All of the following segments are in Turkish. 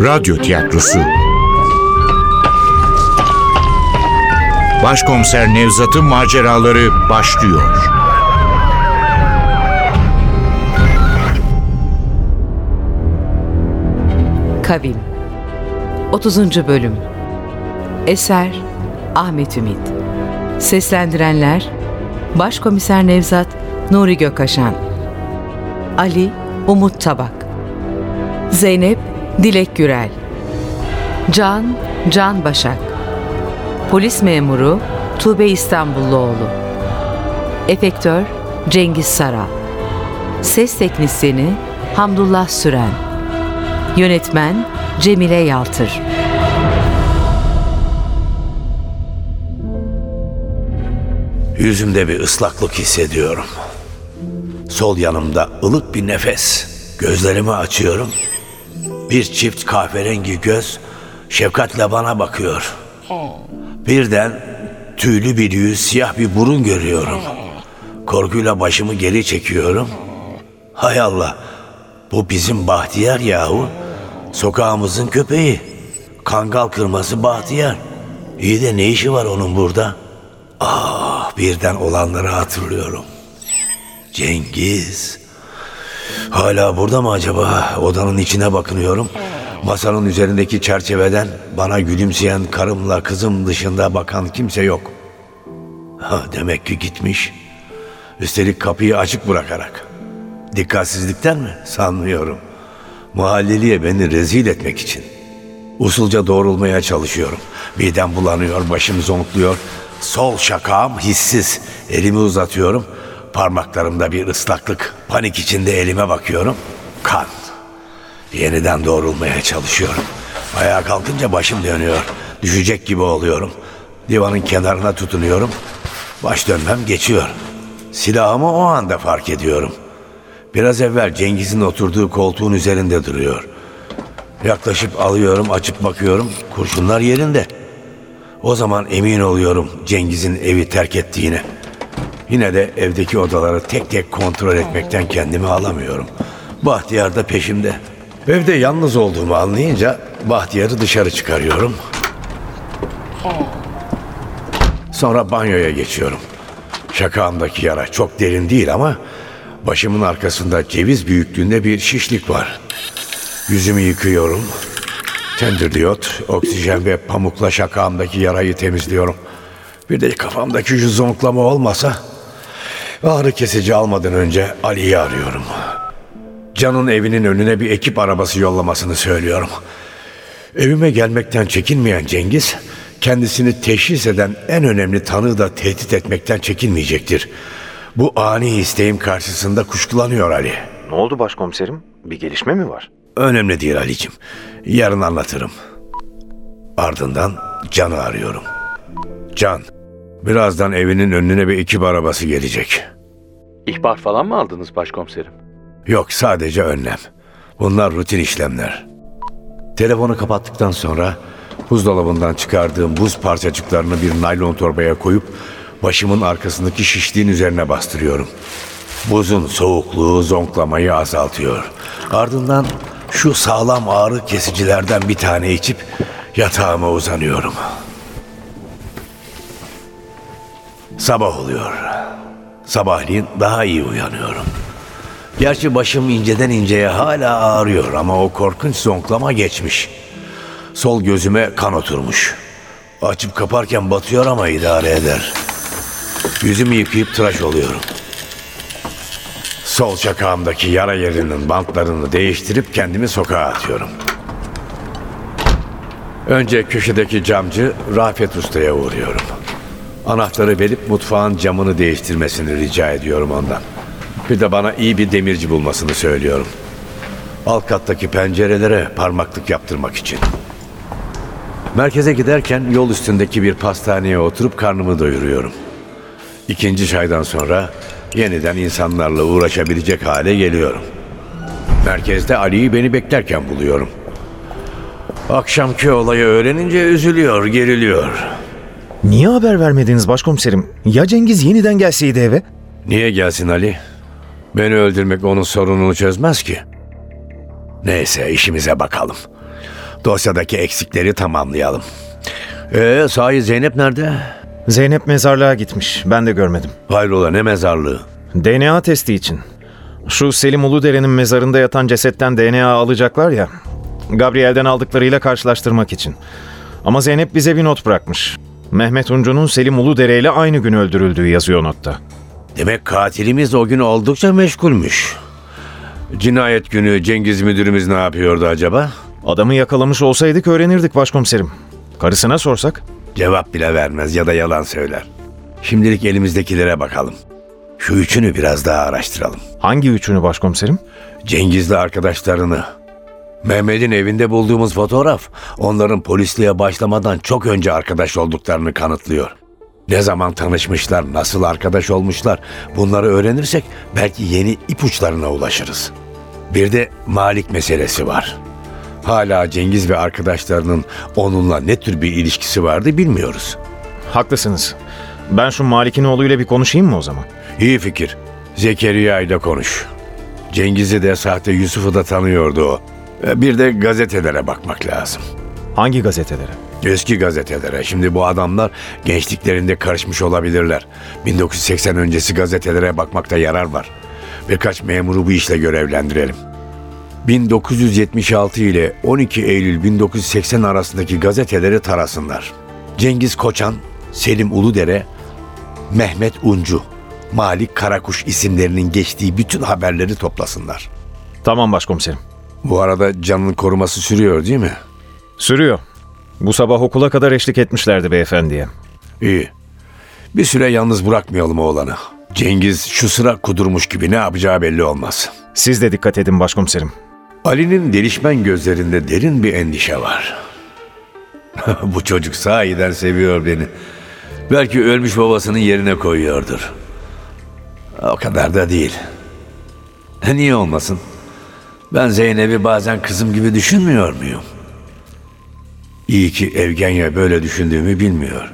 Radyo Tiyatrosu Başkomiser Nevzat'ın maceraları başlıyor. Kavim 30. Bölüm Eser Ahmet Ümit Seslendirenler Başkomiser Nevzat Nuri Gökaşan Ali Umut Tabak Zeynep Dilek Gürel Can Can Başak Polis memuru Tuğbe İstanbulluoğlu Efektör Cengiz Sara Ses teknisyeni Hamdullah Süren Yönetmen Cemile Yaltır Yüzümde bir ıslaklık hissediyorum. Sol yanımda ılık bir nefes. Gözlerimi açıyorum. Bir çift kahverengi göz şefkatle bana bakıyor. Birden tüylü bir yüz, siyah bir burun görüyorum. Korkuyla başımı geri çekiyorum. Hay Allah, bu bizim Bahtiyar yahu. Sokağımızın köpeği. Kangal kırması Bahtiyar. İyi de ne işi var onun burada? Ah, birden olanları hatırlıyorum. Cengiz. Hala burada mı acaba? Odanın içine bakınıyorum. Masanın üzerindeki çerçeveden bana gülümseyen karımla kızım dışında bakan kimse yok. Ha, demek ki gitmiş. Üstelik kapıyı açık bırakarak. Dikkatsizlikten mi? Sanmıyorum. Mahalleliye beni rezil etmek için. Usulca doğrulmaya çalışıyorum. Midem bulanıyor, başım zonkluyor. Sol şakağım hissiz. Elimi uzatıyorum. Parmaklarımda bir ıslaklık. Panik içinde elime bakıyorum. Kan. Yeniden doğrulmaya çalışıyorum. Ayağa kalkınca başım dönüyor. Düşecek gibi oluyorum. Divanın kenarına tutunuyorum. Baş dönmem geçiyor. Silahımı o anda fark ediyorum. Biraz evvel Cengiz'in oturduğu koltuğun üzerinde duruyor. Yaklaşıp alıyorum, açıp bakıyorum. Kurşunlar yerinde. O zaman emin oluyorum Cengiz'in evi terk ettiğine. Yine de evdeki odaları tek tek kontrol etmekten kendimi alamıyorum. Bahtiyar da peşimde. Evde yalnız olduğumu anlayınca Bahtiyar'ı dışarı çıkarıyorum. Sonra banyoya geçiyorum. Şakağımdaki yara çok derin değil ama başımın arkasında ceviz büyüklüğünde bir şişlik var. Yüzümü yıkıyorum. Tenderdiyot, oksijen ve pamukla şakağımdaki yarayı temizliyorum. Bir de kafamdaki şu zonklama olmasa ağrı kesici almadan önce Ali'yi arıyorum. Can'ın evinin önüne bir ekip arabası yollamasını söylüyorum. Evime gelmekten çekinmeyen Cengiz, kendisini teşhis eden en önemli tanığı da tehdit etmekten çekinmeyecektir. Bu ani isteğim karşısında kuşkulanıyor Ali. Ne oldu başkomiserim? Bir gelişme mi var? Önemli değil Ali'cim. Yarın anlatırım. Ardından Can'ı arıyorum. Can, birazdan evinin önüne bir ekip arabası gelecek. İhbar falan mı aldınız başkomiserim? Yok sadece önlem. Bunlar rutin işlemler. Telefonu kapattıktan sonra buzdolabından çıkardığım buz parçacıklarını bir naylon torbaya koyup başımın arkasındaki şişliğin üzerine bastırıyorum. Buzun soğukluğu zonklamayı azaltıyor. Ardından şu sağlam ağrı kesicilerden bir tane içip yatağıma uzanıyorum. Sabah oluyor. Sabahleyin daha iyi uyanıyorum. Gerçi başım inceden inceye hala ağrıyor ama o korkunç zonklama geçmiş. Sol gözüme kan oturmuş. Açıp kaparken batıyor ama idare eder. Yüzümü yıkayıp tıraş oluyorum. Sol çakağımdaki yara yerinin bantlarını değiştirip kendimi sokağa atıyorum. Önce köşedeki camcı Rafet Usta'ya uğruyorum. Anahtarı verip mutfağın camını değiştirmesini rica ediyorum ondan. Bir de bana iyi bir demirci bulmasını söylüyorum. Alt kattaki pencerelere parmaklık yaptırmak için. Merkeze giderken yol üstündeki bir pastaneye oturup karnımı doyuruyorum. İkinci çaydan sonra yeniden insanlarla uğraşabilecek hale geliyorum. Merkezde Ali'yi beni beklerken buluyorum. Akşamki olayı öğrenince üzülüyor, geriliyor. Niye haber vermediniz başkomiserim? Ya Cengiz yeniden gelseydi eve? Niye gelsin Ali? Beni öldürmek onun sorununu çözmez ki. Neyse işimize bakalım. dosyadaki eksikleri tamamlayalım. Ee, sahi Zeynep nerede? Zeynep mezarlığa gitmiş. Ben de görmedim. Hayrola ne mezarlığı? DNA testi için. Şu Selim Uludere'nin mezarında yatan cesetten DNA alacaklar ya. Gabriel'den aldıklarıyla karşılaştırmak için. Ama Zeynep bize bir not bırakmış. Mehmet Uncu'nun Selim Uludere ile aynı gün öldürüldüğü yazıyor notta. Demek katilimiz o gün oldukça meşgulmüş. Cinayet günü Cengiz müdürümüz ne yapıyordu acaba? Adamı yakalamış olsaydık öğrenirdik başkomiserim. Karısına sorsak? Cevap bile vermez ya da yalan söyler. Şimdilik elimizdekilere bakalım. Şu üçünü biraz daha araştıralım. Hangi üçünü başkomiserim? Cengiz'le arkadaşlarını. Mehmet'in evinde bulduğumuz fotoğraf onların polisliğe başlamadan çok önce arkadaş olduklarını kanıtlıyor. Ne zaman tanışmışlar, nasıl arkadaş olmuşlar bunları öğrenirsek belki yeni ipuçlarına ulaşırız. Bir de Malik meselesi var. Hala Cengiz ve arkadaşlarının onunla ne tür bir ilişkisi vardı bilmiyoruz. Haklısınız. Ben şu Malik'in oğluyla bir konuşayım mı o zaman? İyi fikir. Zekeriya ile konuş. Cengiz'i de sahte Yusuf'u da tanıyordu o. E, Bir de gazetelere bakmak lazım. Hangi gazetelere? Eski gazetelere. Şimdi bu adamlar gençliklerinde karışmış olabilirler. 1980 öncesi gazetelere bakmakta yarar var. Birkaç memuru bu işle görevlendirelim. 1976 ile 12 Eylül 1980 arasındaki gazeteleri tarasınlar. Cengiz Koçan, Selim Uludere, Mehmet Uncu, Malik Karakuş isimlerinin geçtiği bütün haberleri toplasınlar. Tamam başkomiserim. Bu arada canın koruması sürüyor değil mi? Sürüyor. Bu sabah okula kadar eşlik etmişlerdi beyefendiye. İyi. Bir süre yalnız bırakmayalım oğlanı. Cengiz şu sıra kudurmuş gibi ne yapacağı belli olmaz. Siz de dikkat edin başkomiserim. Ali'nin delişmen gözlerinde derin bir endişe var. Bu çocuk sahiden seviyor beni. Belki ölmüş babasının yerine koyuyordur. O kadar da değil. Niye olmasın? Ben Zeynep'i bazen kızım gibi düşünmüyor muyum? İyi ki Evgenya böyle düşündüğümü bilmiyor.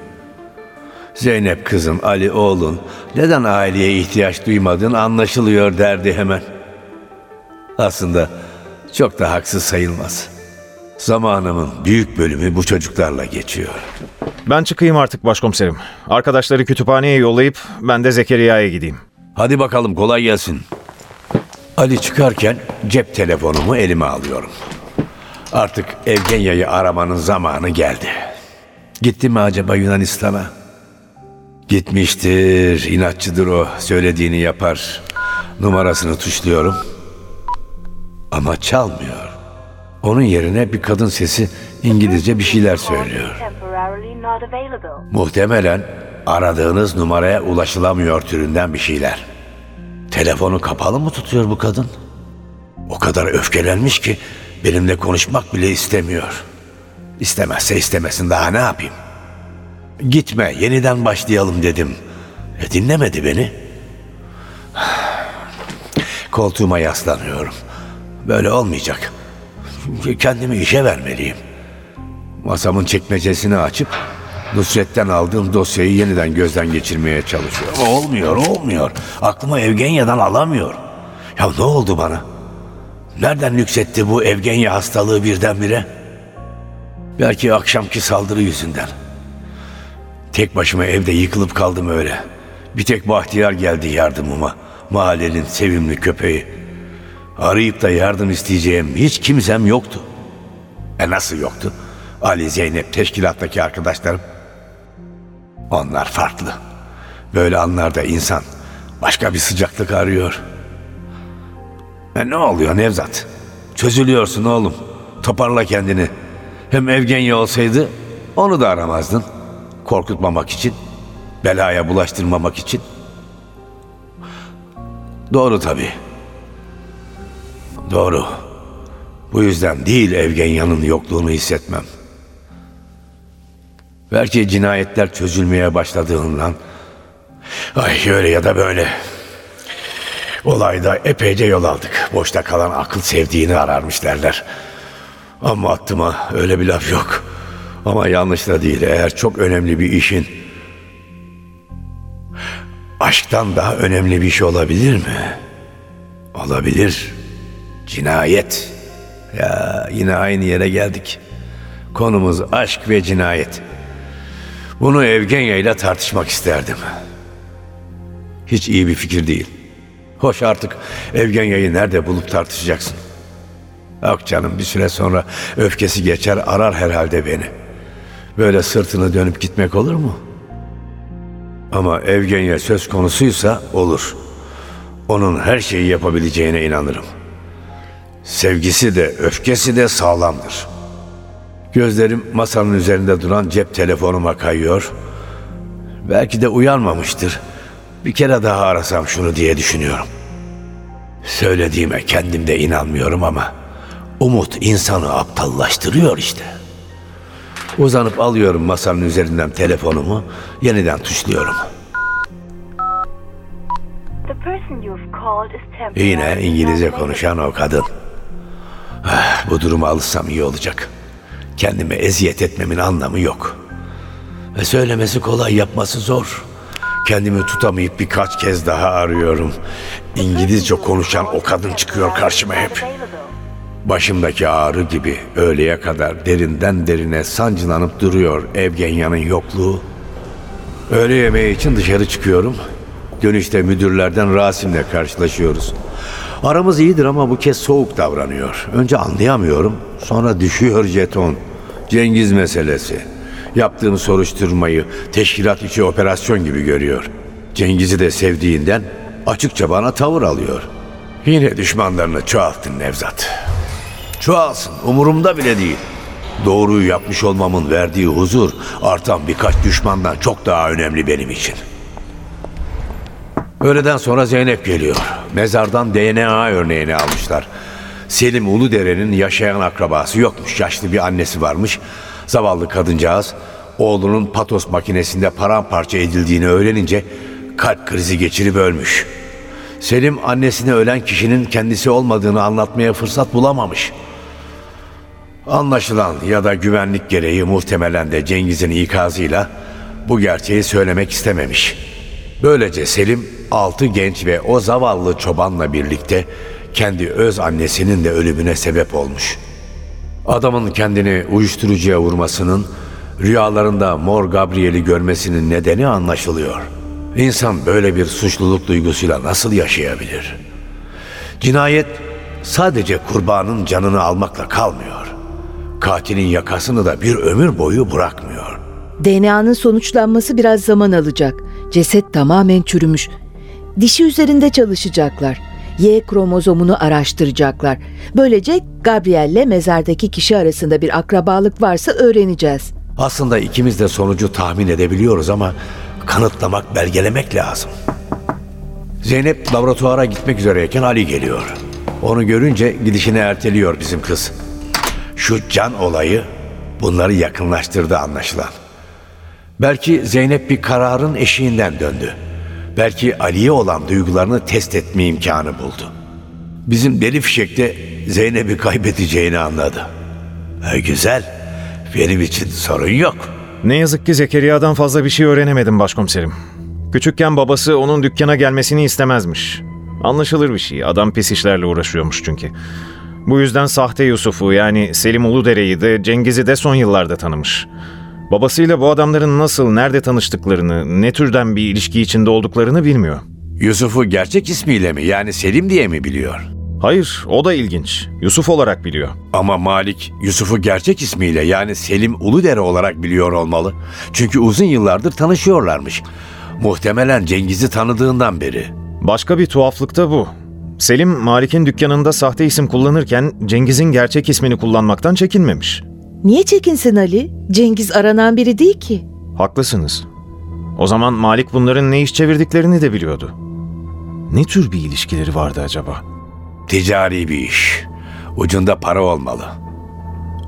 Zeynep kızın, Ali oğlun neden aileye ihtiyaç duymadığın anlaşılıyor derdi hemen. Aslında çok da haksız sayılmaz. Zamanımın büyük bölümü bu çocuklarla geçiyor. Ben çıkayım artık başkomiserim. Arkadaşları kütüphaneye yollayıp ben de Zekeriya'ya gideyim. Hadi bakalım kolay gelsin. Ali çıkarken cep telefonumu elime alıyorum. Artık Evgenya'yı aramanın zamanı geldi. Gitti mi acaba Yunanistan'a? Gitmiştir, inatçıdır o. Söylediğini yapar. Numarasını tuşluyorum. Ama çalmıyor. Onun yerine bir kadın sesi İngilizce bir şeyler söylüyor. Muhtemelen aradığınız numaraya ulaşılamıyor türünden bir şeyler. Telefonu kapalı mı tutuyor bu kadın? O kadar öfkelenmiş ki benimle konuşmak bile istemiyor. İstemezse istemesin daha ne yapayım? Gitme yeniden başlayalım dedim. E, dinlemedi beni. Koltuğuma yaslanıyorum. Böyle olmayacak. Kendimi işe vermeliyim. Masamın çekmecesini açıp Nusret'ten aldığım dosyayı yeniden gözden geçirmeye çalışıyorum. Olmuyor, olmuyor. Aklıma Evgenya'dan alamıyor. Ya ne oldu bana? Nereden nüksetti bu Evgenya hastalığı birdenbire? Belki akşamki saldırı yüzünden. Tek başıma evde yıkılıp kaldım öyle. Bir tek Bahtiyar geldi yardımıma. Mahallenin sevimli köpeği. Arayıp da yardım isteyeceğim hiç kimsem yoktu. E nasıl yoktu? Ali, Zeynep, teşkilattaki arkadaşlarım. Onlar farklı. Böyle anlarda insan başka bir sıcaklık arıyor. E ne oluyor Nevzat? Çözülüyorsun oğlum. Toparla kendini. Hem Evgenya olsaydı onu da aramazdın. Korkutmamak için, belaya bulaştırmamak için. Doğru tabii. Doğru. Bu yüzden değil Evgenya'nın yokluğunu hissetmem. Belki cinayetler çözülmeye başladığından. Ay öyle ya da böyle. Olayda epeyce yol aldık. Boşta kalan akıl sevdiğini ararmış derler. Ama aklıma öyle bir laf yok. Ama yanlış da değil. Eğer çok önemli bir işin aşktan daha önemli bir şey olabilir mi? Olabilir. Cinayet. Ya yine aynı yere geldik. Konumuz aşk ve cinayet. Bunu Evgenya ile tartışmak isterdim. Hiç iyi bir fikir değil. Hoş artık Evgenya'yı nerede bulup tartışacaksın? Yok canım bir süre sonra öfkesi geçer arar herhalde beni. Böyle sırtını dönüp gitmek olur mu? Ama Evgenya söz konusuysa olur. Onun her şeyi yapabileceğine inanırım. Sevgisi de öfkesi de sağlamdır. Gözlerim masanın üzerinde duran cep telefonuma kayıyor. Belki de uyanmamıştır. Bir kere daha arasam şunu diye düşünüyorum. Söylediğime kendim de inanmıyorum ama umut insanı aptallaştırıyor işte. Uzanıp alıyorum masanın üzerinden telefonumu, yeniden tuşluyorum. The person you've called is temporarily Yine İngilizce konuşan o kadın. Ah, bu duruma alışsam iyi olacak. Kendime eziyet etmemin anlamı yok. Ve söylemesi kolay, yapması zor. Kendimi tutamayıp birkaç kez daha arıyorum. İngilizce konuşan o kadın çıkıyor karşıma hep. Başımdaki ağrı gibi öğleye kadar derinden derine sancılanıp duruyor Evgenya'nın yokluğu. Öğle yemeği için dışarı çıkıyorum. Dönüşte müdürlerden Rasim'le karşılaşıyoruz. Aramız iyidir ama bu kez soğuk davranıyor. Önce anlayamıyorum, sonra düşüyor jeton. Cengiz meselesi. Yaptığım soruşturmayı teşkilat içi operasyon gibi görüyor. Cengiz'i de sevdiğinden açıkça bana tavır alıyor. Yine düşmanlarını çoğalttın Nevzat. Çoğalsın, umurumda bile değil. Doğruyu yapmış olmamın verdiği huzur artan birkaç düşmandan çok daha önemli benim için. Öğleden sonra Zeynep geliyor. Mezardan DNA örneğini almışlar. Selim Uludere'nin yaşayan akrabası yokmuş. Yaşlı bir annesi varmış. Zavallı kadıncağız oğlunun patos makinesinde paramparça edildiğini öğrenince kalp krizi geçirip ölmüş. Selim annesine ölen kişinin kendisi olmadığını anlatmaya fırsat bulamamış. Anlaşılan ya da güvenlik gereği muhtemelen de Cengiz'in ikazıyla bu gerçeği söylemek istememiş. Böylece Selim altı genç ve o zavallı çobanla birlikte kendi öz annesinin de ölümüne sebep olmuş. Adamın kendini uyuşturucuya vurmasının, rüyalarında Mor Gabriel'i görmesinin nedeni anlaşılıyor. İnsan böyle bir suçluluk duygusuyla nasıl yaşayabilir? Cinayet sadece kurbanın canını almakla kalmıyor. Katilin yakasını da bir ömür boyu bırakmıyor. DNA'nın sonuçlanması biraz zaman alacak. Ceset tamamen çürümüş. Dişi üzerinde çalışacaklar. Y kromozomunu araştıracaklar. Böylece Gabriel'le mezardaki kişi arasında bir akrabalık varsa öğreneceğiz. Aslında ikimiz de sonucu tahmin edebiliyoruz ama kanıtlamak, belgelemek lazım. Zeynep laboratuvara gitmek üzereyken Ali geliyor. Onu görünce gidişini erteliyor bizim kız. Şu can olayı bunları yakınlaştırdı anlaşılan. Belki Zeynep bir kararın eşiğinden döndü. Belki Ali'ye olan duygularını test etme imkanı buldu. Bizim deli fişekte Zeynep'i kaybedeceğini anladı. E, güzel. Benim için sorun yok. Ne yazık ki Zekeriya'dan fazla bir şey öğrenemedim başkomiserim. Küçükken babası onun dükkana gelmesini istemezmiş. Anlaşılır bir şey. Adam pis işlerle uğraşıyormuş çünkü. Bu yüzden sahte Yusuf'u yani Selim Uludere'yi de Cengiz'i de son yıllarda tanımış. Babasıyla bu adamların nasıl, nerede tanıştıklarını, ne türden bir ilişki içinde olduklarını bilmiyor. Yusuf'u gerçek ismiyle mi yani Selim diye mi biliyor? Hayır, o da ilginç. Yusuf olarak biliyor. Ama Malik Yusuf'u gerçek ismiyle yani Selim Uludere olarak biliyor olmalı. Çünkü uzun yıllardır tanışıyorlarmış. Muhtemelen Cengiz'i tanıdığından beri. Başka bir tuhaflık da bu. Selim, Malik'in dükkanında sahte isim kullanırken Cengiz'in gerçek ismini kullanmaktan çekinmemiş. Niye çekinsin Ali? Cengiz aranan biri değil ki. Haklısınız. O zaman Malik bunların ne iş çevirdiklerini de biliyordu. Ne tür bir ilişkileri vardı acaba? Ticari bir iş. Ucunda para olmalı.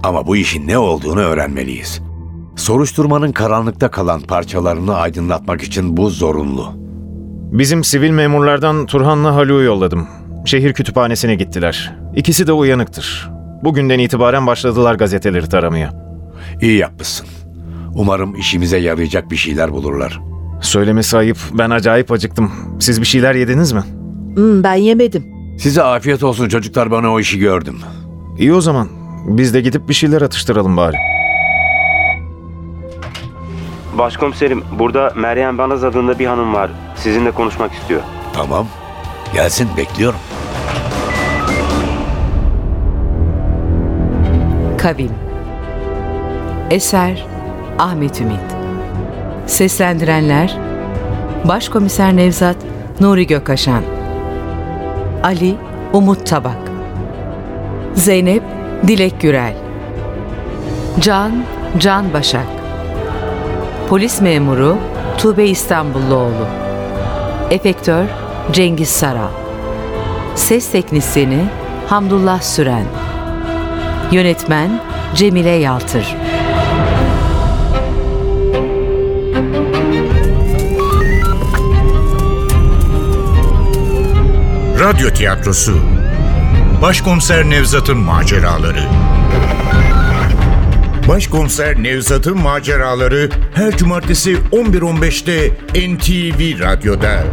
Ama bu işin ne olduğunu öğrenmeliyiz. Soruşturmanın karanlıkta kalan parçalarını aydınlatmak için bu zorunlu. Bizim sivil memurlardan Turhan'la Haluk'u yolladım. Şehir kütüphanesine gittiler. İkisi de uyanıktır. Bugünden itibaren başladılar gazeteleri taramaya. İyi yapmışsın. Umarım işimize yarayacak bir şeyler bulurlar. Söylemesi ayıp, ben acayip acıktım. Siz bir şeyler yediniz mi? Hmm, ben yemedim. Size afiyet olsun çocuklar bana o işi gördüm. İyi o zaman. Biz de gidip bir şeyler atıştıralım bari. Başkomiserim, burada Meryem Banaz adında bir hanım var. Sizinle konuşmak istiyor. Tamam. Gelsin bekliyorum. Kavim. Eser Ahmet Ümit. Seslendirenler Başkomiser Nevzat Nuri Gökaşan Ali Umut Tabak. Zeynep Dilek Gürel. Can Can Başak. Polis memuru Tuğbe İstanbulluoğlu. Efektör Cengiz Saral. Ses teknisyeni Hamdullah Süren Yönetmen Cemile Yaltır. Radyo tiyatrosu. Başkomiser Nevzat'ın maceraları. Başkomiser Nevzat'ın maceraları her cumartesi 11.15'te NTV Radyo'da.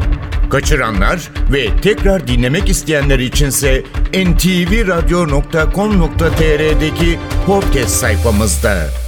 Kaçıranlar ve tekrar dinlemek isteyenler içinse ntvradio.com.tr'deki podcast sayfamızda.